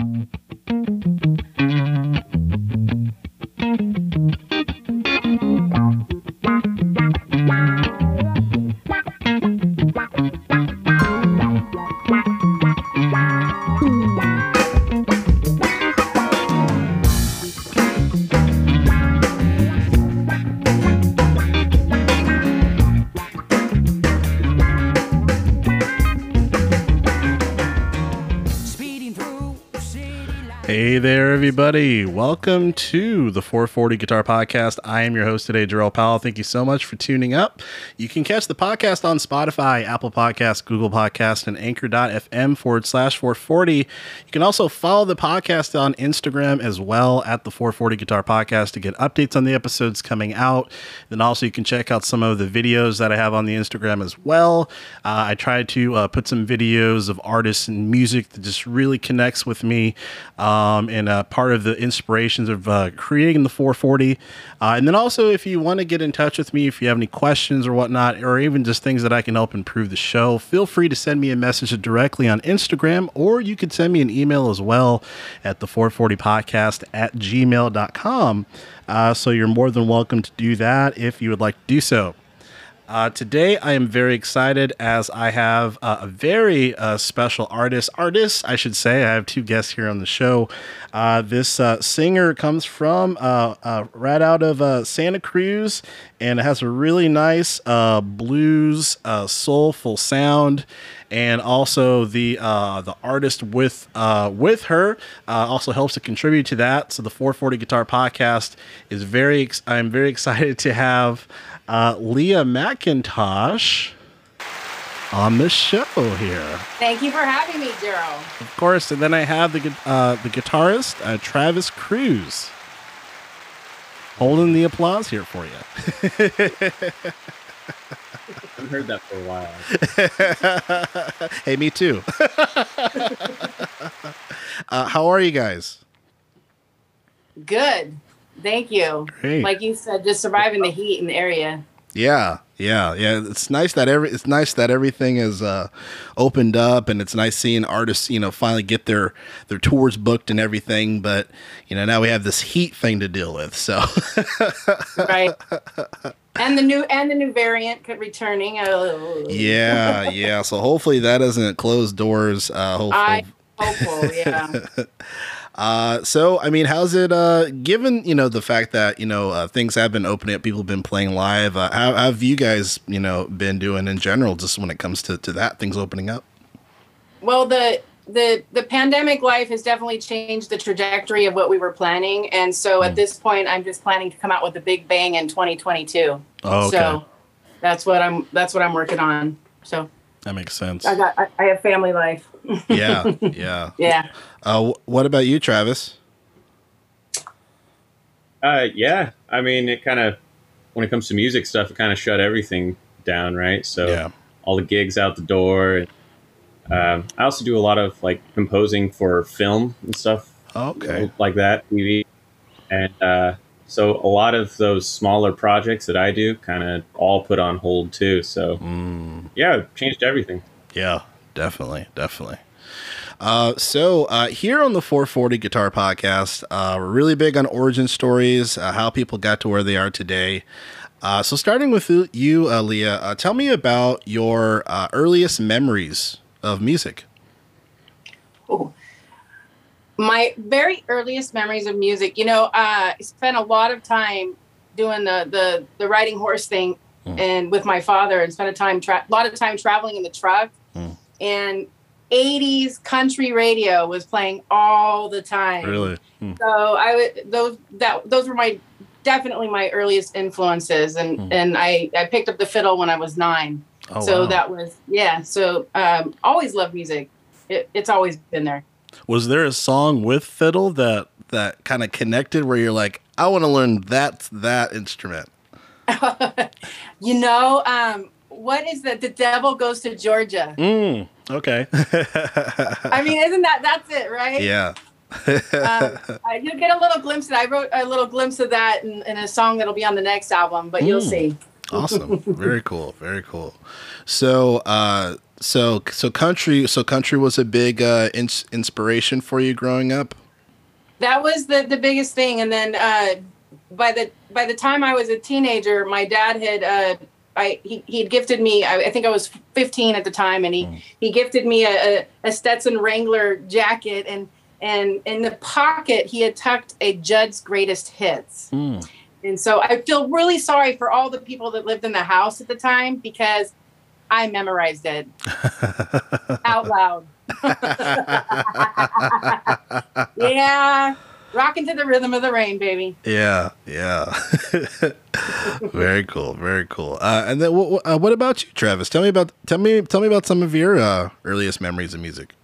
Hey there, everybody. Welcome to the 440 Guitar Podcast. I am your host today, Jerrell Powell. Thank you so much for tuning up. You can catch the podcast on Spotify, Apple Podcasts, Google Podcast, and anchor.fm forward slash 440. You can also follow the podcast on Instagram as well at the 440 Guitar Podcast to get updates on the episodes coming out. Then also, you can check out some of the videos that I have on the Instagram as well. Uh, I try to uh, put some videos of artists and music that just really connects with me. Um, and uh, part of the inspirations of uh, creating the 440. Uh, and then also, if you want to get in touch with me, if you have any questions or whatnot, or even just things that I can help improve the show, feel free to send me a message directly on Instagram, or you could send me an email as well at the 440podcast at gmail.com. Uh, so you're more than welcome to do that if you would like to do so. Uh, today, I am very excited as I have uh, a very uh, special artist. Artist, I should say. I have two guests here on the show. Uh, this uh, singer comes from uh, right out of Santa Cruz and has a really nice blues, soulful sound. And also the the artist with with her also helps to contribute to that. So the 440 Guitar Podcast is very. I'm very excited to have uh, Lea McIntosh on the show here. Thank you for having me, Daryl. Of course, and then I have the uh, the guitarist uh, Travis Cruse holding the applause here for you. I've heard that for a while. hey, me too. uh, how are you guys? Good. Thank you. Great. Like you said, just surviving the heat in the area. Yeah, yeah, yeah. It's nice that every it's nice that everything is uh, opened up, and it's nice seeing artists, you know, finally get their their tours booked and everything. But you know, now we have this heat thing to deal with. So right. And the new and the new variant returning. Oh. Yeah, yeah. So hopefully that doesn't close doors. Uh, hopefully. I hopeful, yeah. Uh, so, I mean, how's it, uh, given, you know, the fact that, you know, uh, things have been opening up, people have been playing live, uh, how, how, have you guys, you know, been doing in general, just when it comes to, to that, things opening up? Well, the, the, the pandemic life has definitely changed the trajectory of what we were planning. And so mm. at this point, I'm just planning to come out with a big bang in 2022. Oh, okay. So that's what I'm, that's what I'm working on. So that makes sense. I got, I, I have family life. yeah. Yeah. Yeah. Uh, what about you, Travis? Uh, yeah. I mean, it kind of, when it comes to music stuff, it kind of shut everything down, right? So yeah. all the gigs out the door. Um, I also do a lot of like composing for film and stuff. Okay. Like that, TV. And uh, so a lot of those smaller projects that I do kind of all put on hold too. So mm. Yeah, changed everything. Yeah, definitely. Definitely. Uh, so uh, here on the 440 Guitar Podcast, uh, we're really big on origin stories, uh, how people got to where they are today. Uh, so starting with you, uh, Lea, tell me about your earliest memories of music. Oh, my very earliest memories of music. You know, I spent a lot of time doing the the, the riding horse thing, mm. and with my father, and spent a time tra- a lot of time traveling in the truck. Mm. And 80s country radio was playing all the time. Really? Hmm. So I would those that those were my definitely my earliest influences and hmm. and I I picked up the fiddle when I was 9. Oh, so wow. that was yeah, so um always loved music. It, it's always been there. Was there a song with fiddle that that kind of connected where you're like I want to learn that that instrument? you know, um what is that? The devil goes to Georgia. Mm. Okay. I mean, isn't that that's it, right? Yeah. um, you'll get a little glimpse of that. I wrote a little glimpse of that in, in a song that'll be on the next album, but mm. you'll see. awesome. Very cool. Very cool. So, uh, so so country so country was a big uh, ins- inspiration for you growing up. That was the the biggest thing, and then uh, by the by the time I was a teenager, my dad had uh, I he he'd gifted me. I, I, think I was 15 at the time, and he mm. he gifted me a, a, Stetson Wrangler jacket, and and in the pocket he had tucked a Judd's Greatest Hits. Mm. And so I feel really sorry for all the people that lived in the house at the time because I memorized it out loud. yeah, rocking to the rhythm of the rain, baby. Yeah, yeah. very cool, very cool. Uh, and then, what, uh, what about you, Travis? Tell me about tell me tell me about some of your uh, earliest memories of music.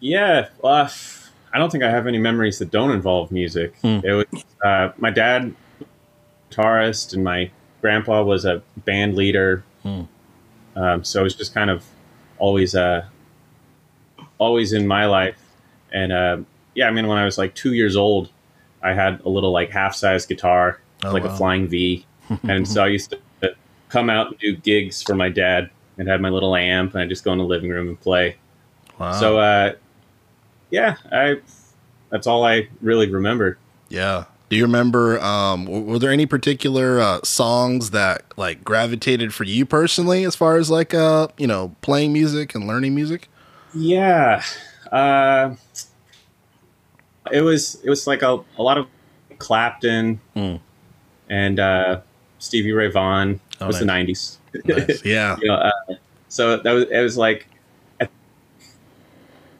Yeah, well, I don't think I have any memories that don't involve music. Hmm. It was uh, my dad, guitarist, and my grandpa was a band leader. Hmm. Um, so it was just kind of always uh, always in my life. And uh, yeah, I mean, when I was like two years old, I had a little like half size guitar, oh, like wow. a flying V. and so I used to come out and do gigs for my dad and had my little amp and I just go in the living room and play. Wow. So, uh, yeah, I, that's all I really remember. Yeah. Do you remember? Um, were there any particular uh, songs that like gravitated for you personally, as far as like uh, you know, playing music and learning music? Yeah, uh, it was it was like a, a lot of Clapton mm. and uh, Stevie Ray Vaughan. Oh, was nice. the nineties. Nice. Yeah. you know, uh, so that was it was like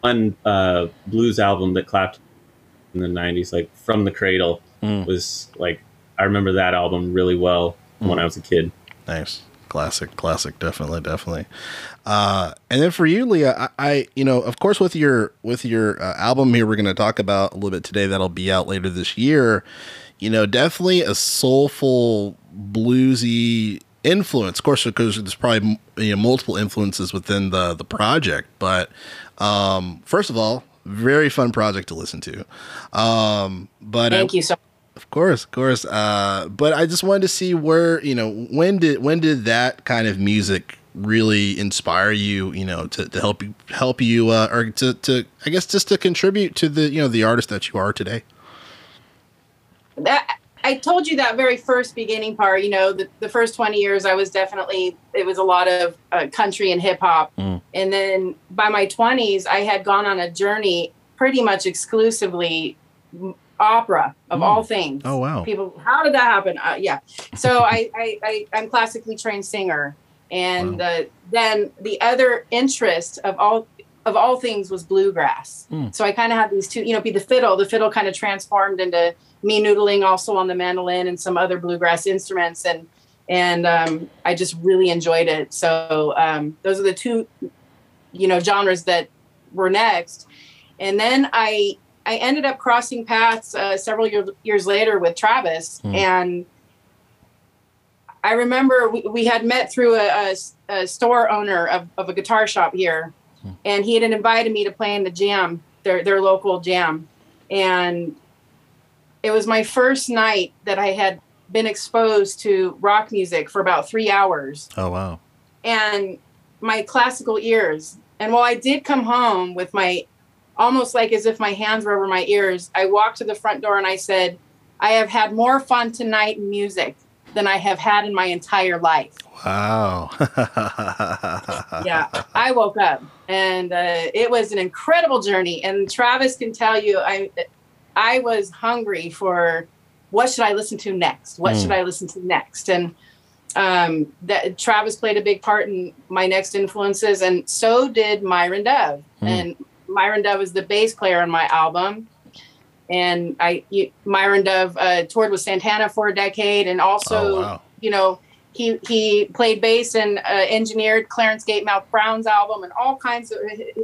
one uh, blues album that Clapton in the nineties, like From the Cradle, mm. was like I remember that album really well mm. when I was a kid. Nice classic classic definitely definitely. Uh, and then for you lea I, I, you know of course with your with your uh, album here we're going to talk about a little bit today that'll be out later this year. You know definitely a soulful bluesy influence. Of course because there's probably you know multiple influences within the the project but um first of all very fun project to listen to. Um but thank you so of course, of course. Uh, but I just wanted to see where you know when did when did that kind of music really inspire you? You know, to, to help you help you uh, or to, to I guess just to contribute to the you know the artist that you are today. That I told you that very first beginning part. You know, the, the first twenty years, I was definitely it was a lot of uh, country and hip hop, mm. and then by my twenties, I had gone on a journey pretty much exclusively opera of mm. all things. Oh wow! People, how did that happen? Uh, yeah. So I, I, I am classically trained singer, and wow. uh, then the other interest of all of all things was bluegrass. Mm. So I kind of had these two. You know, be the fiddle. The fiddle kind of transformed into me noodling also on the mandolin and some other bluegrass instruments, and and um, I just really enjoyed it. So um, those are the two, you know, genres that were next. And then I I ended up crossing paths uh, several year, years later with Travis, mm. and I remember we, we had met through a, a, a store owner of, of, a guitar shop here, mm. and he had invited me to play in the jam, their their local jam, and it was my first night that I had been exposed to rock music for about three hours. Oh wow! And my classical ears, and while I did come home with my almost like as if my hands were over my ears. I walked to the front door and I said, I have had more fun tonight in music than I have had in my entire life. Wow. yeah, I woke up and uh, it was an incredible journey. And Travis can tell you, I, I was hungry for what should I listen to next? What mm. should I listen to next? And um, that Travis played a big part in my next influences, and so did Myron Dove. Mm. And Myron Dove is the bass player on my album. And I, you, Myron Dove uh, toured with Santana for a decade, and also, oh, wow. you know, he he played bass and uh, engineered Clarence Gatemouth Brown's album and all kinds of.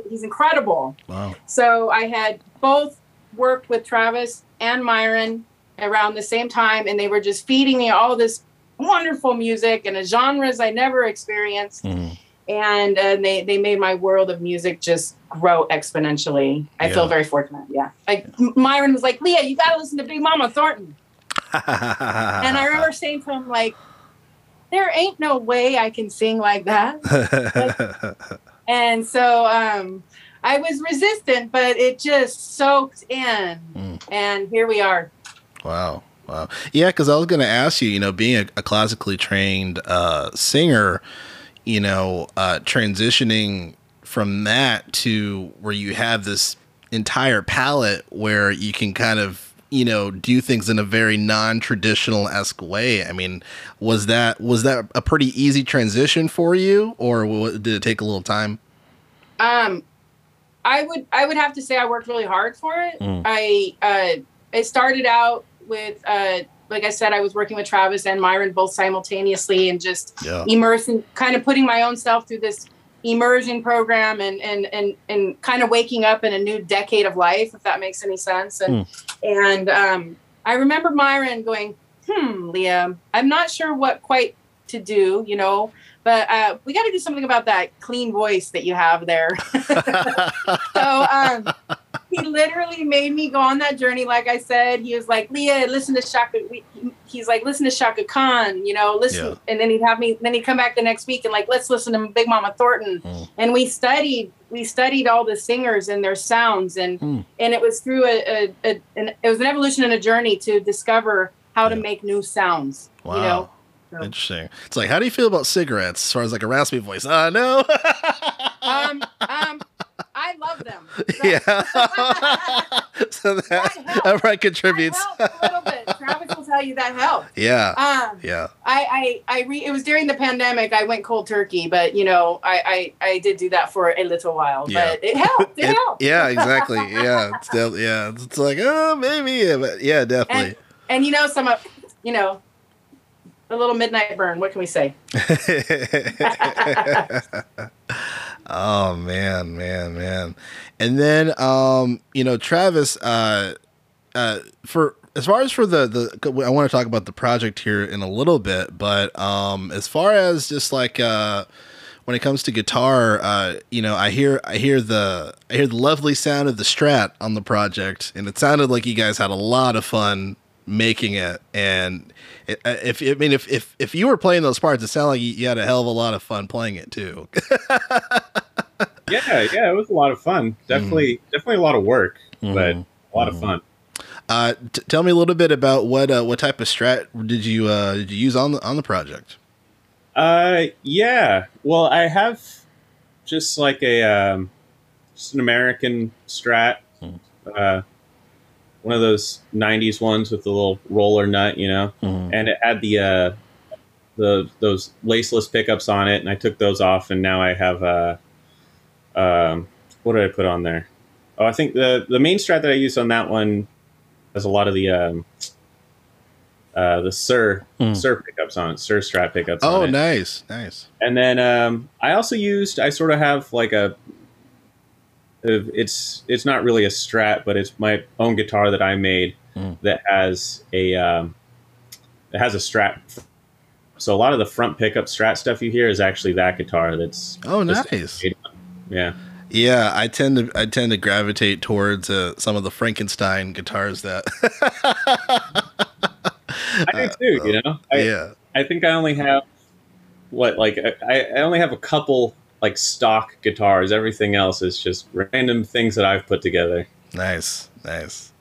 He's incredible. Wow. So I had both worked with Travis and Myron around the same time, and they were just feeding me all this wonderful music and genres I never experienced. Mm and uh, they they made my world of music just grow exponentially. I yeah. feel very fortunate. Yeah, like Myron was like, Lea, you got to listen to Big Mama Thornton, and I remember saying to him like, there ain't no way I can sing like that. and so um, I was resistant, but it just soaked in. Mm. And here we are. Wow. Wow. Yeah, because I was going to ask you, you know, being a, a classically trained uh, singer, you know, uh, transitioning from that to where you have this entire palette where you can kind of you know do things in a very non-traditional esque way. I mean was that was that a pretty easy transition for you or did it take a little time? Um i would i would have to say i worked really hard for it. Mm. i uh it started out with uh like I said, I was working with Travis and Myron both simultaneously and just yeah. immersing, kind of putting my own self through this immersion program and and and and kind of waking up in a new decade of life, if that makes any sense. And mm. and um, I remember Myron going, "Hmm, Liam, I'm not sure what quite to do, you know, but uh, we got to do something about that clean voice that you have there." so um, he literally made me go on that journey. Like I said, he was like, Lea, listen to Chaka. He's like, listen to Chaka Khan, you know, listen. Yeah. And then he'd have me, then he'd come back the next week and like, let's listen to Big Mama Thornton. Mm. And we studied, we studied all the singers and their sounds. And, mm. and it was through a, a, a an, it was an evolution and a journey to discover how yeah. to make new sounds, wow. you know? So. Interesting. It's like, how do you feel about cigarettes as far as like a raspy voice? Uh, no. um, um, love them. yeah. so that, that, that contributes. That a little bit. Travis will tell you that helps. Yeah. Um, yeah. I, I, I re- it was during the pandemic. I went cold turkey, but you know, I, I, I did do that for a little while, yeah. but it helped. It, it helped. Yeah, exactly. Yeah. It's still, yeah. It's like, oh, maybe. Yeah, but yeah, definitely. And, and you know, some of, you know, a little midnight burn. What can we say? Oh man, man, man. And then um, you know, Travis, uh uh for as far as for the the I want to talk about the project here in a little bit, but um as far as just like uh when it comes to guitar, uh, you know, I hear I hear the I hear the lovely sound of the Strat on the project, and it sounded like you guys had a lot of fun making it. And uh, if I mean, if if if you were playing those parts, it sounded like you had a hell of a lot of fun playing it too. yeah, yeah, it was a lot of fun. Definitely, mm. definitely a lot of work, mm. but a lot of fun. Uh, t- tell me a little bit about what uh, what type of strat did you uh, did you use on the on the project? Uh, yeah. Well, I have just like a um, just an American strat. Hmm. Uh, one of those '90s ones with the little roller nut, you know, mm-hmm. and it had the uh, the those laceless pickups on it, and I took those off, and now I have uh, um, what did I put on there? Oh, I think the the main strat that I used on that one has a lot of the um, uh, the Suhr mm. Suhr pickups on it, Suhr Strat pickups. Oh, nice, nice. And then um, I also used I sort of have like a it's it's not really a Strat, but it's my own guitar that I made mm. that has a um, it has a Strat. So a lot of the front pickup Strat stuff you hear is actually that guitar. That's oh nice. Yeah. Yeah, I tend to I tend to gravitate towards uh, some of the Frankenstein guitars that. I do too. You know. I, yeah. I think I only have what like I, I only have a couple like stock guitars. Everything else is just random things that I've put together. Nice, nice.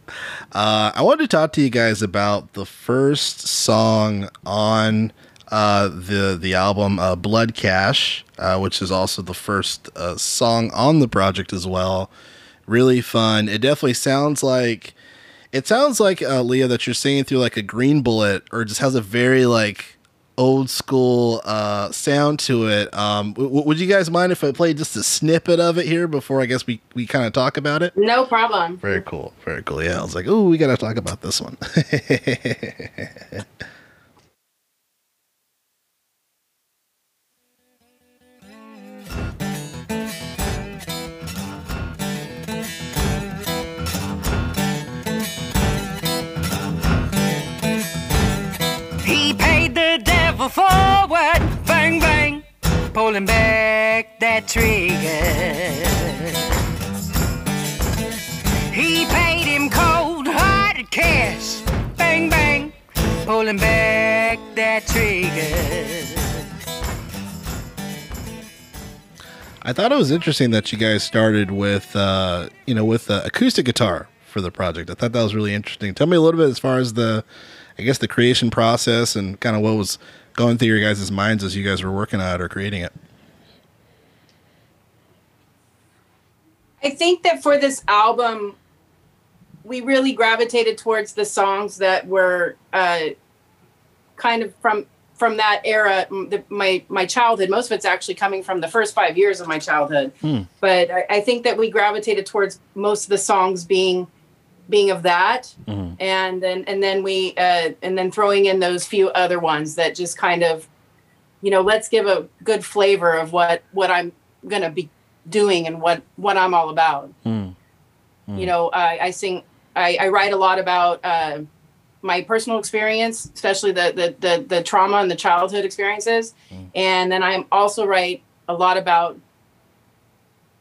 Uh, I wanted to talk to you guys about the first song on uh, the the album uh, Blood Cash, uh, which is also the first uh, song on the project as well. Really fun. It definitely sounds like it sounds like uh, Lea that you're singing through like a green bullet, or just has a very like old school uh, sound to it. Um, w- would you guys mind if I play just a snippet of it here before I guess we, we kind of talk about it? No problem. Very cool. Very cool. Yeah, I was like, oh, we got to talk about this one. pulling back that trigger. He paid him cold-hearted cash. Bang, bang, pulling back that trigger. I thought it was interesting that you guys started with, uh, you know, with uh, acoustic guitar for the project. I thought that was really interesting. Tell me a little bit as far as the, I guess, the creation process and kind of what was going through your guys' minds as you guys were working on it or creating it. I think that for this album, we really gravitated towards the songs that were uh, kind of from from that era, the, my my childhood. Most of it's actually coming from the first five years of my childhood. Hmm. But I, I, think that we gravitated towards most of the songs being being of that, mm-hmm. and then and then we uh, and then throwing in those few other ones that just kind of, you know, let's give a good flavor of what what I'm gonna be doing and what what I'm all about. Mm. Mm. You know, I, I sing, I, I, write a lot about uh, my personal experience, especially the, the the the trauma and the childhood experiences, mm. and then I also write a lot about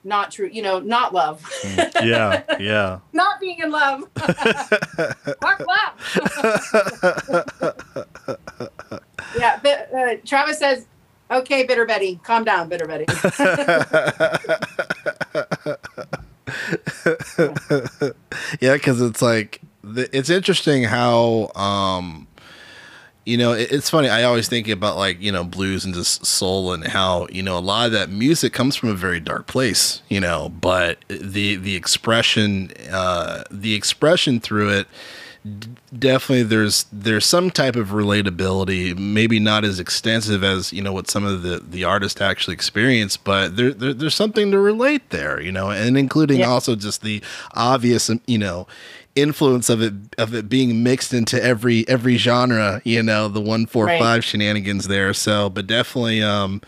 not true, you know, not love. Mm. yeah, yeah. not being in love. yeah, but, uh, Travis says Okay, Bitter Betty, calm down, Bitter Betty. yeah, because it's like it's interesting how um, you know it's funny. I always think about like you know blues and just soul and how you know a lot of that music comes from a very dark place. You know, but the the expression uh, the expression through it definitely there's there's some type of relatability maybe not as extensive as you know what some of the the artists actually experience but there, there there's something to relate there you know and including yeah. also just the obvious you know influence of it of it being mixed into every every genre you know the one four right. five shenanigans there so but definitely um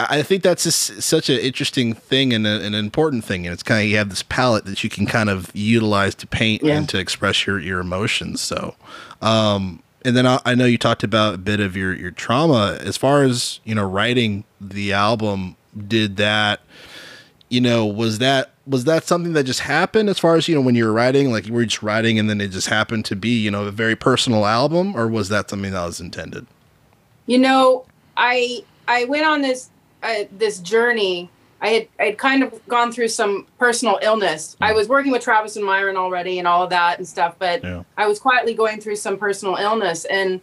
I think that's just such an interesting thing and a, an important thing, and it's kind of you have this palette that you can kind of utilize to paint yeah. and to express your your emotions. So, um, and then I, I, know you talked about a bit of your your trauma as far as you know writing the album. Did that, you know, was that was that something that just happened as far as you know when you were writing, like you were just writing and then it just happened to be you know a very personal album, or was that something that was intended? You know, I I went on this uh, this journey, I had I had kind of gone through some personal illness. I was working with Travis and Myron already and all of that and stuff, but yeah. I was quietly going through some personal illness, and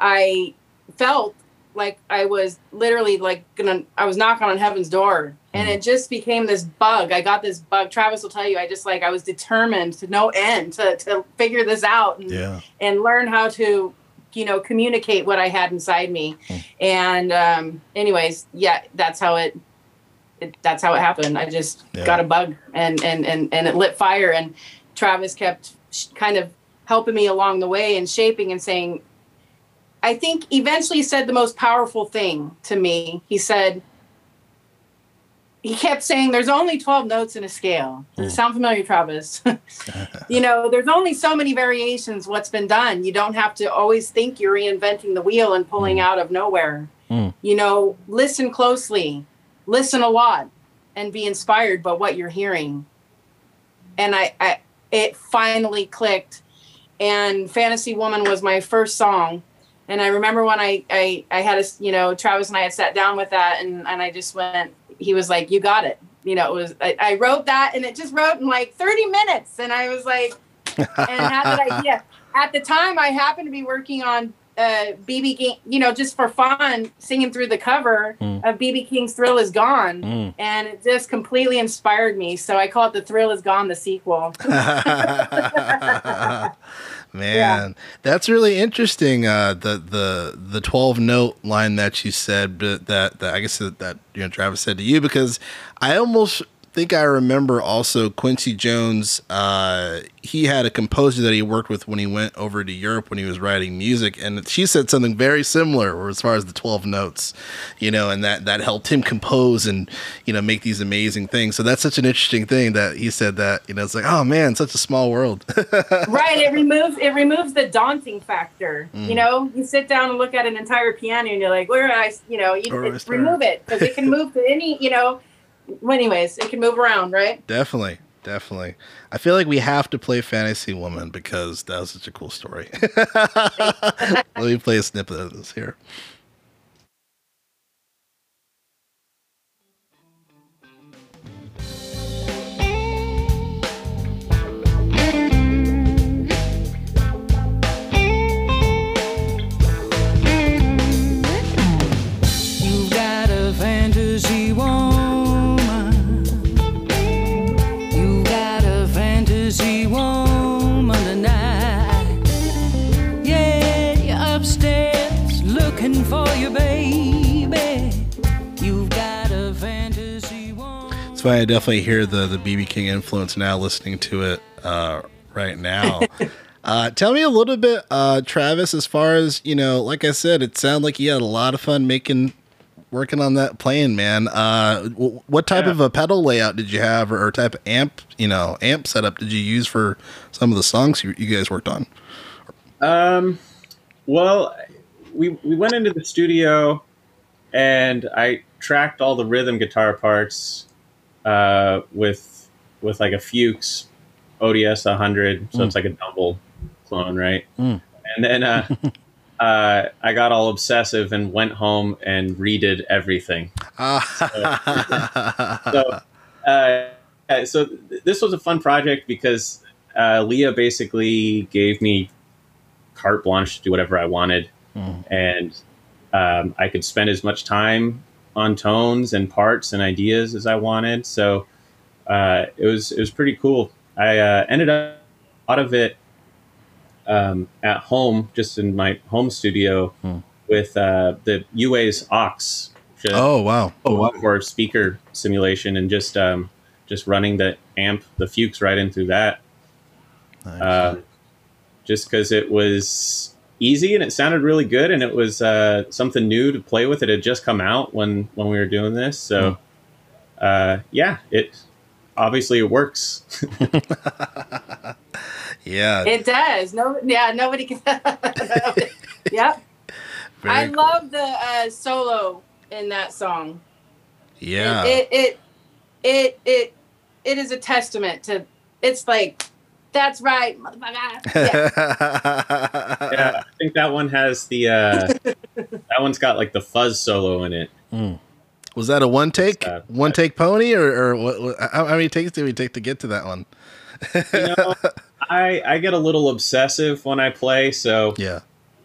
I felt like I was literally like gonna I was knocking on heaven's door, and mm. it just became this bug. I got this bug. Travis will tell you. I just like I was determined to no end to to figure this out and yeah. and learn how to you know communicate what i had inside me hmm. and um anyways yeah that's how it, it that's how it happened i just yeah. got a bug and and and and it lit fire and travis kept kind of helping me along the way and shaping and saying i think eventually he said the most powerful thing to me he said he kept saying there's only 12 notes in a scale. Hmm. sound familiar, Travis? you know, there's only so many variations what's been done. You don't have to always think you're reinventing the wheel and pulling mm. out of nowhere. Mm. You know, listen closely, listen a lot, and be inspired by what you're hearing. And I, I it finally clicked. And Fantasy Woman was my first song. And I remember when I, I, I had a, you know, Travis and I had sat down with that and, and I just went, he was like, "You got it." You know, it was I, I wrote that, and it just wrote in like 30 minutes, and I was like, and had that idea. At the time, I happened to be working on BB uh, King, you know, just for fun, singing through the cover mm. of BB King's "Thrill Is Gone," mm. and it just completely inspired me. So I call it the "Thrill Is Gone" the sequel. Man, yeah. that's really interesting. Uh, the the the twelve note line that you said that that, I guess that, that you know Travis said to you because I almost think I remember also Quincy Jones. Uh, he had a composer that he worked with when he went over to Europe when he was writing music, and she said something very similar as far as the twelve notes, you know, and that that helped him compose and you know make these amazing things. So that's such an interesting thing that he said that you know it's like oh man, such a small world. right. It removes it removes the daunting factor. Mm. You know, you sit down and look at an entire piano and you're like, where I, you know, you remove it because it can move to any, you know well, anyways, it can move around, right? Definitely. Definitely. I feel like we have to play Fantasy Woman because that was such a cool story. Let me play a snippet of this here. It's funny. I definitely hear the the BB King influence now, listening to it uh, right now. uh, tell me a little bit, uh, Travis. As far as you know, like I said, it sounded like you had a lot of fun making working on that playing, man. Uh, w- what type yeah. of a pedal layout did you have, or, or, type of amp, you know, amp setup did you use for some of the songs you, you guys worked on? Um, well, we we went into the studio, and I tracked all the rhythm guitar parts uh, with with like a Fuchs ODS 100, so mm. it's like a Dumble clone, right? Mm. And then uh, uh, I got all obsessive and went home and redid everything. so, so, uh, so th- this was a fun project because uh, Lea basically gave me carte blanche to do whatever I wanted, mm. and um, I could spend as much time on tones and parts and ideas as I wanted. So uh, it was it was pretty cool. I uh, ended up lot of it um, at home, just in my home studio hmm. with uh, the UA's OX. Oh wow! Oh wow! For speaker simulation and just um, just running the amp, the Fuchs right in through that. Nice. Uh, just because it was easy and it sounded really good and it was uh, something new to play with. It had just come out when when we were doing this, so hmm. uh, yeah, it obviously it works. yeah, it does. No, yeah, nobody can. yep. Very I cool. love the uh, solo in that song. Yeah. It, it it it it is a testament to. It's like that's right, motherfucker. Yeah. yeah, I think that one has the uh, that one's got like the fuzz solo in it. Mm. Was that a one take, uh, one take pony, or, or what, what, how, how, many takes did we take to get to that one? you know, I I get a little obsessive when I play, so yeah,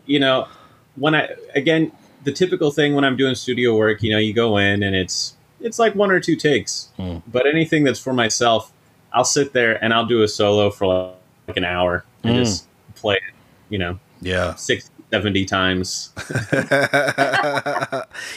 you know, when I again the typical thing when I'm doing studio work, you know, you go in and it's it's like one or two takes, mm. but anything that's for myself, I'll sit there and I'll do a solo for like an hour and mm. just play it, you know, yeah, 60, 70 times.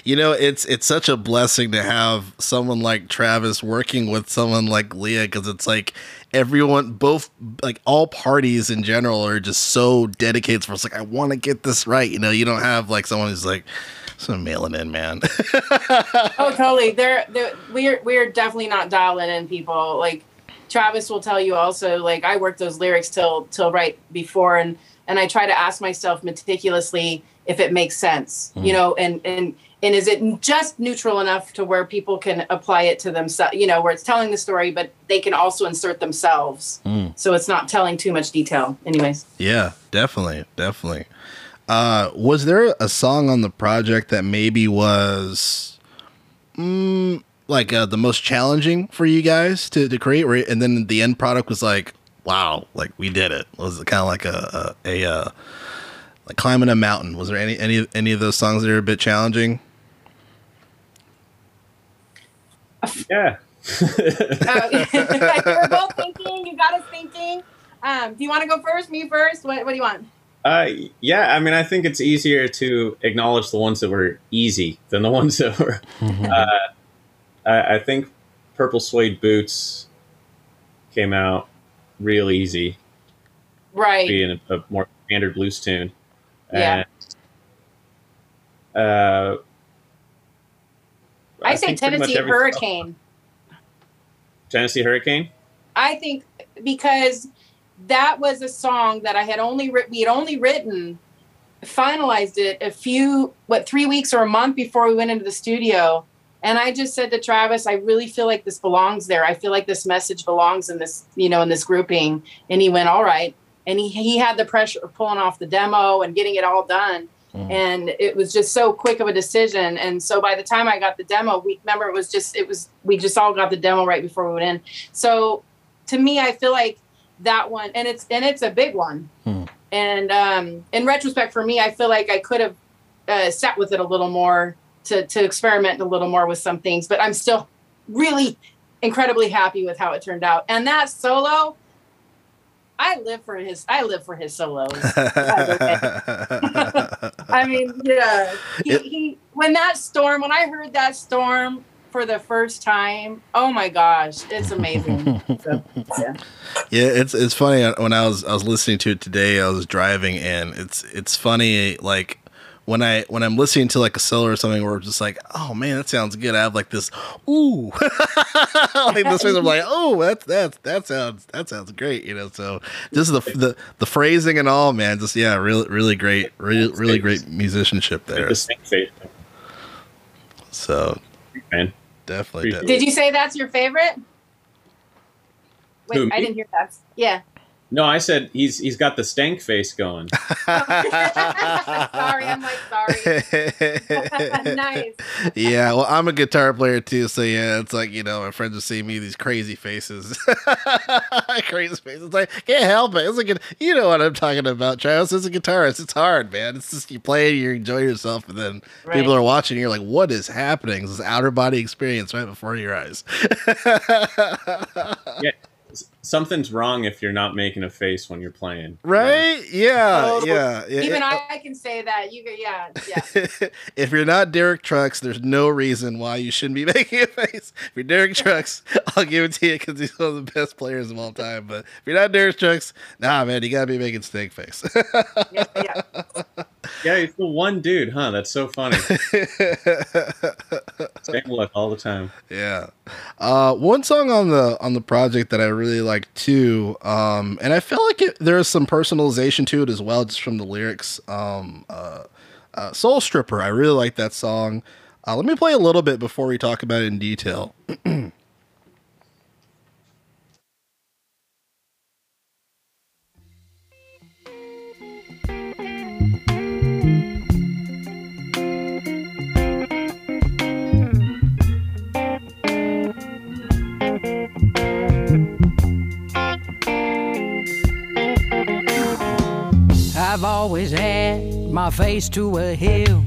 you know, it's it's such a blessing to have someone like Travis working with someone like Lea because it's like everyone, both like all parties in general, are just so dedicated. For it's like I want to get this right. You know, you don't have like someone who's like. So mailing in, man. oh, totally. They're, they're we're we're definitely not dialing in people. Like Travis will tell you also. Like I work those lyrics till till right before, and and I try to ask myself meticulously if it makes sense, mm. you know, and and and is it just neutral enough to where people can apply it to themselves, you know, where it's telling the story, but they can also insert themselves, mm. so it's not telling too much detail. Anyways. Yeah, definitely, definitely. Uh, was there a song on the project that maybe was, mm, like uh, the most challenging for you guys to, to create, and then the end product was like, wow, like we did it. it was kind of like a a, a uh, like climbing a mountain. Was there any any any of those songs that are a bit challenging? Yeah. oh, we're both thinking. You got us thinking. Um, do you want to go first? Me first? What What do you want? Uh, yeah, I mean, I think it's easier to acknowledge the ones that were easy than the ones that were. Mm-hmm. Uh, I, I think Purple Suede Boots came out real easy. Right. Being a, a more standard blues tune. Yeah. And, uh, I, I say Tennessee Hurricane. Tennessee Hurricane? I think because that was a song that I had only written, we had only written, finalized it a few, what, three weeks or a month before we went into the studio. And I just said to Travis, I really feel like this belongs there. I feel like this message belongs in this, you know, in this grouping. And he went, all right. And he, he had the pressure of pulling off the demo and getting it all done. Mm. And it was just so quick of a decision. And so by the time I got the demo, we remember it was just, it was, we just all got the demo right before we went in. So to me, I feel like that one, and it's, and it's a big one. Mm. And um, in retrospect, for me, I feel like I could have uh, sat with it a little more to to experiment a little more with some things. But I'm still really incredibly happy with how it turned out. And that solo, I live for his. I live for his solos. I mean, yeah. He, he when that storm, when I heard that storm for the first time. Oh my gosh, it's amazing. so, yeah. yeah, it's it's funny when I was I was listening to it today. I was driving and it's it's funny like when I when I'm listening to like a solo or something where it's just like, oh man, that sounds good. I have like this ooh, like this way. I'm like, oh, that's that's that sounds that sounds great, you know. So just the the the phrasing and all, man, just yeah, really really great, really really great musicianship there. So, man, definitely, definitely. Did you say that's your favorite? Wait, Who, I didn't hear that. Yeah. No, I said he's he's got the stank face going. sorry, I'm like sorry. nice. Yeah, well, I'm a guitar player too, so yeah, it's like you know, my friends will see me these crazy faces, crazy faces. It's like can't help it. It's like you know what I'm talking about, Travis. As a guitarist, it's hard, man. It's just you play, you enjoy yourself, and then right. people are watching. You're like, what is happening? It's this outer body experience right before your eyes. yeah something's wrong if you're not making a face when you're playing. Right? Yeah, yeah, yeah. Even I, I, can say that. You, yeah, yeah. if you're not Derek Trucks, there's no reason why you shouldn't be making a face. If you're Derek Trucks, I'll give it to you because he's one of the best players of all time. But if you're not Derek Trucks, nah, man, you gotta be making snake face. yeah, yeah. Yeah, he's the one dude, huh? That's so funny. Same look all the time. Yeah. Uh, one song on the on the project that I really like too, um, and I feel like it, there's some personalization to it as well, just from the lyrics. Um, uh, uh, Soul Stripper, I really like that song. Uh, let me play a little bit before we talk about it in detail. always had my face to a hill,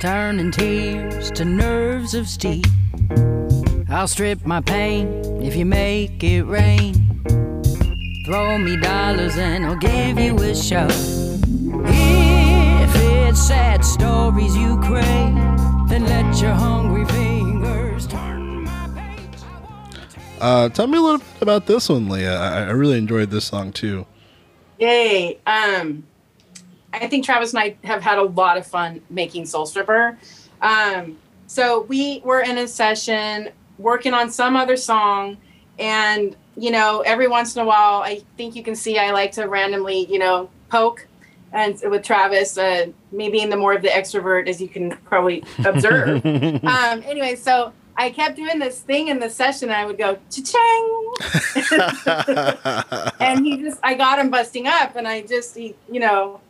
turning tears to nerves of steel. I'll strip my pain if you make it rain. Throw me dollars and I'll give you a show. If it's sad stories you crave, then let your hungry fingers turn my page. Uh, tell me a little bit about this one, Lea. I, I really enjoyed this song too. Yay. Um, I think Travis and I have had a lot of fun making Soul Stripper. Um, so we were in a session working on some other song, and you know, every once in a while, I think you can see I like to randomly, you know, poke. And with Travis, uh, me being the more of the extrovert, as you can probably observe. um, anyway, so I kept doing this thing in the session. And I would go cha-ching, and he just I got him busting up, and I just he, you know,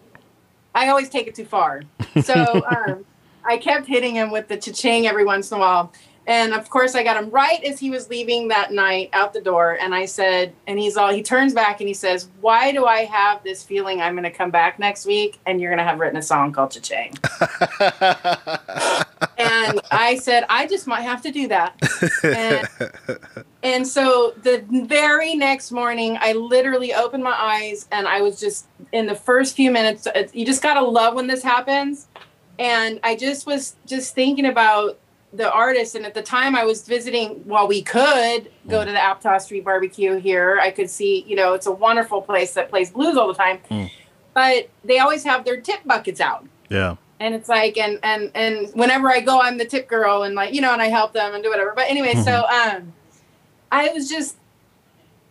I always take it too far. So um, I kept hitting him with the cha-ching every once in a while, and of course, I got him right as he was leaving that night out the door. And I said, and he's all, he turns back and he says, Why do I have this feeling I'm going to come back next week and you're going to have written a song called Cha-Ching? I said, I just might have to do that. And, and so the very next morning, I literally opened my eyes and I was just in the first few minutes, you just got to love when this happens. And I just was just thinking about the artist and at the time i was visiting while we could go to the aptos street barbecue here i could see you know it's a wonderful place that plays blues all the time mm. but they always have their tip buckets out yeah and it's like and and and whenever i go i'm the tip girl and like you know and i help them and do whatever but anyway mm-hmm. so um i was just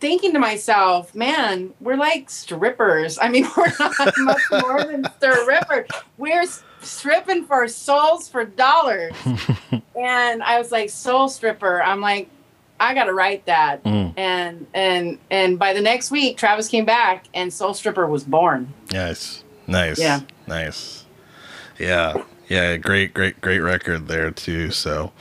thinking to myself, man, we're like strippers. I mean, we're not much more than strippers. We're stripping for souls for dollars. and I was like, soul stripper. I'm like, I gotta write that. Mm. And and and by the next week, Travis came back and Soul Stripper was born. Nice. Nice. Yeah. Nice. Yeah. Yeah. Great, great, great record there too. So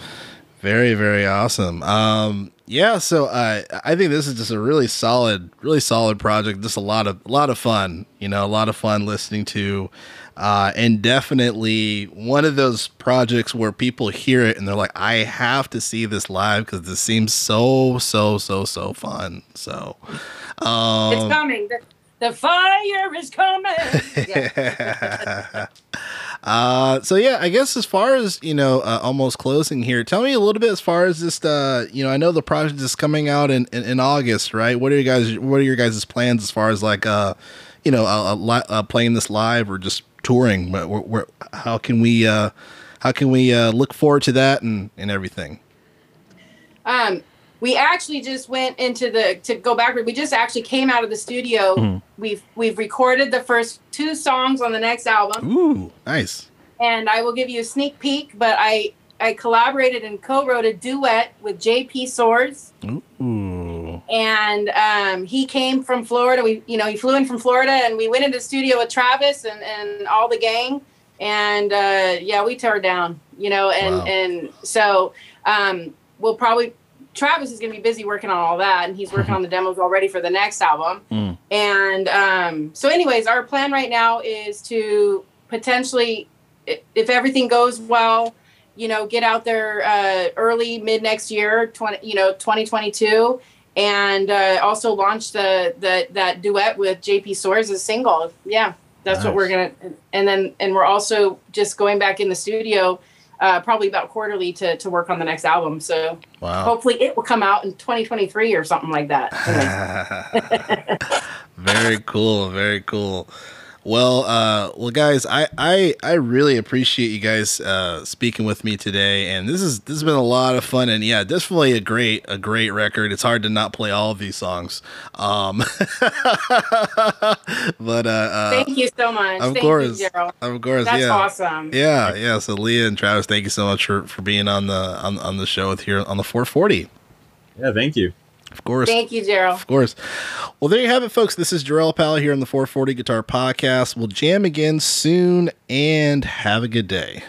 very, very awesome. Um, yeah, so uh, I think this is just a really solid, really solid project. Just a lot of, a lot of fun. You know, a lot of fun listening to, uh, and definitely one of those projects where people hear it and they're like, "I have to see this live because this seems so, so, so, so fun." So, um, it's coming. The, the fire is coming. Yeah. Uh, so yeah, I guess as far as you know, uh, almost closing here. Tell me a little bit as far as this. Uh, you know, I know the project is coming out in, in, in August, right? What are you guys? What are your guys' plans as far as like, uh, you know, uh, uh, uh playing this live or just touring? Where, where, how can we, uh, how can we uh, look forward to that and and everything? Um, we actually just went into the to go backward. We just actually came out of the studio. Mm-hmm. We've we've recorded the first two songs on the next album. Ooh, nice. And I will give you a sneak peek, but I I collaborated and co-wrote a duet with JP Soars. Ooh. And um, he came from Florida. We you know he flew in from Florida, and we went into the studio with Travis and and all the gang. And uh, yeah, we tore down. You know, and wow. and so um, we'll probably Travis is going to be busy working on all that, and he's working on the demos already for the next album. Mm. And um, so, anyways, our plan right now is to potentially, if everything goes well, you know, get out there uh, early mid next year, twenty, you know, twenty twenty two, and uh, also launch the the that duet with JP Soars as single. Yeah, that's nice. what we're gonna. And then, and we're also just going back in the studio uh, probably about quarterly to, to work on the next album. So wow. hopefully it will come out in 2023 or something like that. very cool. Very cool. Well, uh, well, guys, I, I, I really appreciate you guys uh, speaking with me today, and this is this has been a lot of fun, and yeah, definitely a great a great record. It's hard to not play all of these songs, um, but uh, uh, thank you so much. Of thank course, you, of course, that's yeah. awesome. Yeah, yeah. So Lea and Travis, thank you so much for for being on the on on the show with here on the 440. Yeah, thank you. Of course. Thank you, Jerrell. Of course. Well, there you have it, folks. This is Jerrell Powell here on the 440 Guitar Podcast. We'll jam again soon and have a good day.